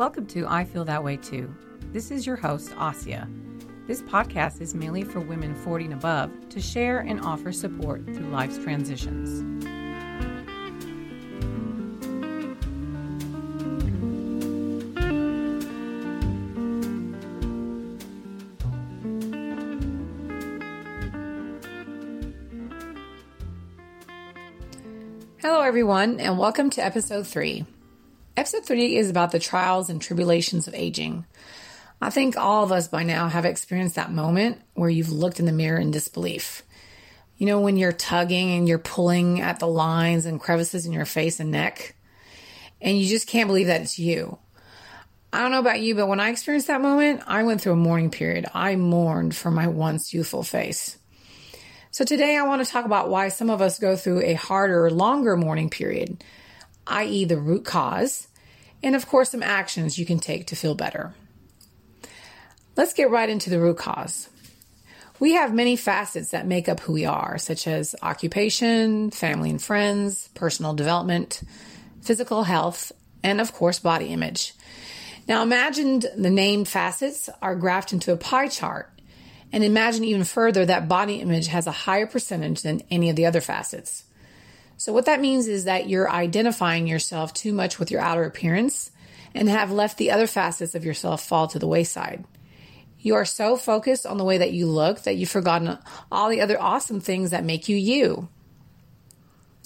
Welcome to I Feel That Way Too. This is your host, Assia. This podcast is mainly for women 40 and above to share and offer support through life's transitions. Hello, everyone, and welcome to episode three. Episode three is about the trials and tribulations of aging. I think all of us by now have experienced that moment where you've looked in the mirror in disbelief. You know, when you're tugging and you're pulling at the lines and crevices in your face and neck, and you just can't believe that it's you. I don't know about you, but when I experienced that moment, I went through a mourning period. I mourned for my once youthful face. So today I want to talk about why some of us go through a harder, longer mourning period, i.e., the root cause, and of course, some actions you can take to feel better. Let's get right into the root cause. We have many facets that make up who we are, such as occupation, family and friends, personal development, physical health, and of course, body image. Now, imagine the named facets are graphed into a pie chart, and imagine even further that body image has a higher percentage than any of the other facets. So, what that means is that you're identifying yourself too much with your outer appearance and have left the other facets of yourself fall to the wayside. You are so focused on the way that you look that you've forgotten all the other awesome things that make you you.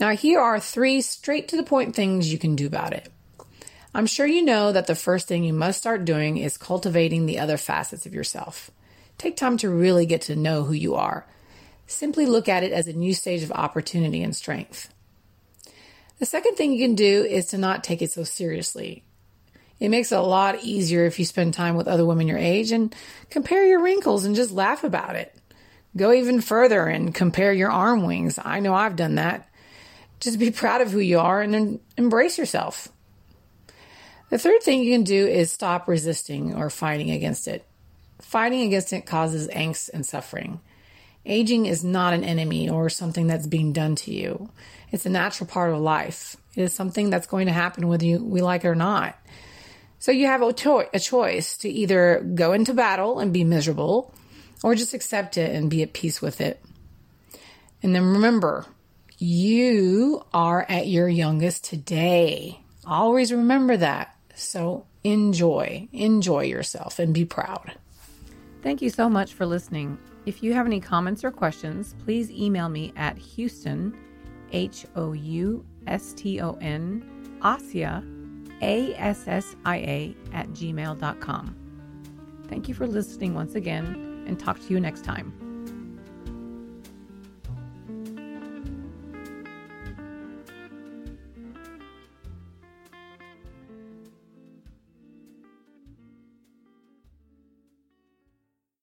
Now, here are three straight to the point things you can do about it. I'm sure you know that the first thing you must start doing is cultivating the other facets of yourself. Take time to really get to know who you are. Simply look at it as a new stage of opportunity and strength. The second thing you can do is to not take it so seriously. It makes it a lot easier if you spend time with other women your age and compare your wrinkles and just laugh about it. Go even further and compare your arm wings. I know I've done that. Just be proud of who you are and embrace yourself. The third thing you can do is stop resisting or fighting against it. Fighting against it causes angst and suffering. Aging is not an enemy or something that's being done to you. It's a natural part of life. It is something that's going to happen whether you, we like it or not. So you have a, to- a choice to either go into battle and be miserable or just accept it and be at peace with it. And then remember, you are at your youngest today. Always remember that. So enjoy, enjoy yourself and be proud. Thank you so much for listening. If you have any comments or questions, please email me at Houston, H O U S T O N, Assia, A S S I A, at gmail.com. Thank you for listening once again and talk to you next time.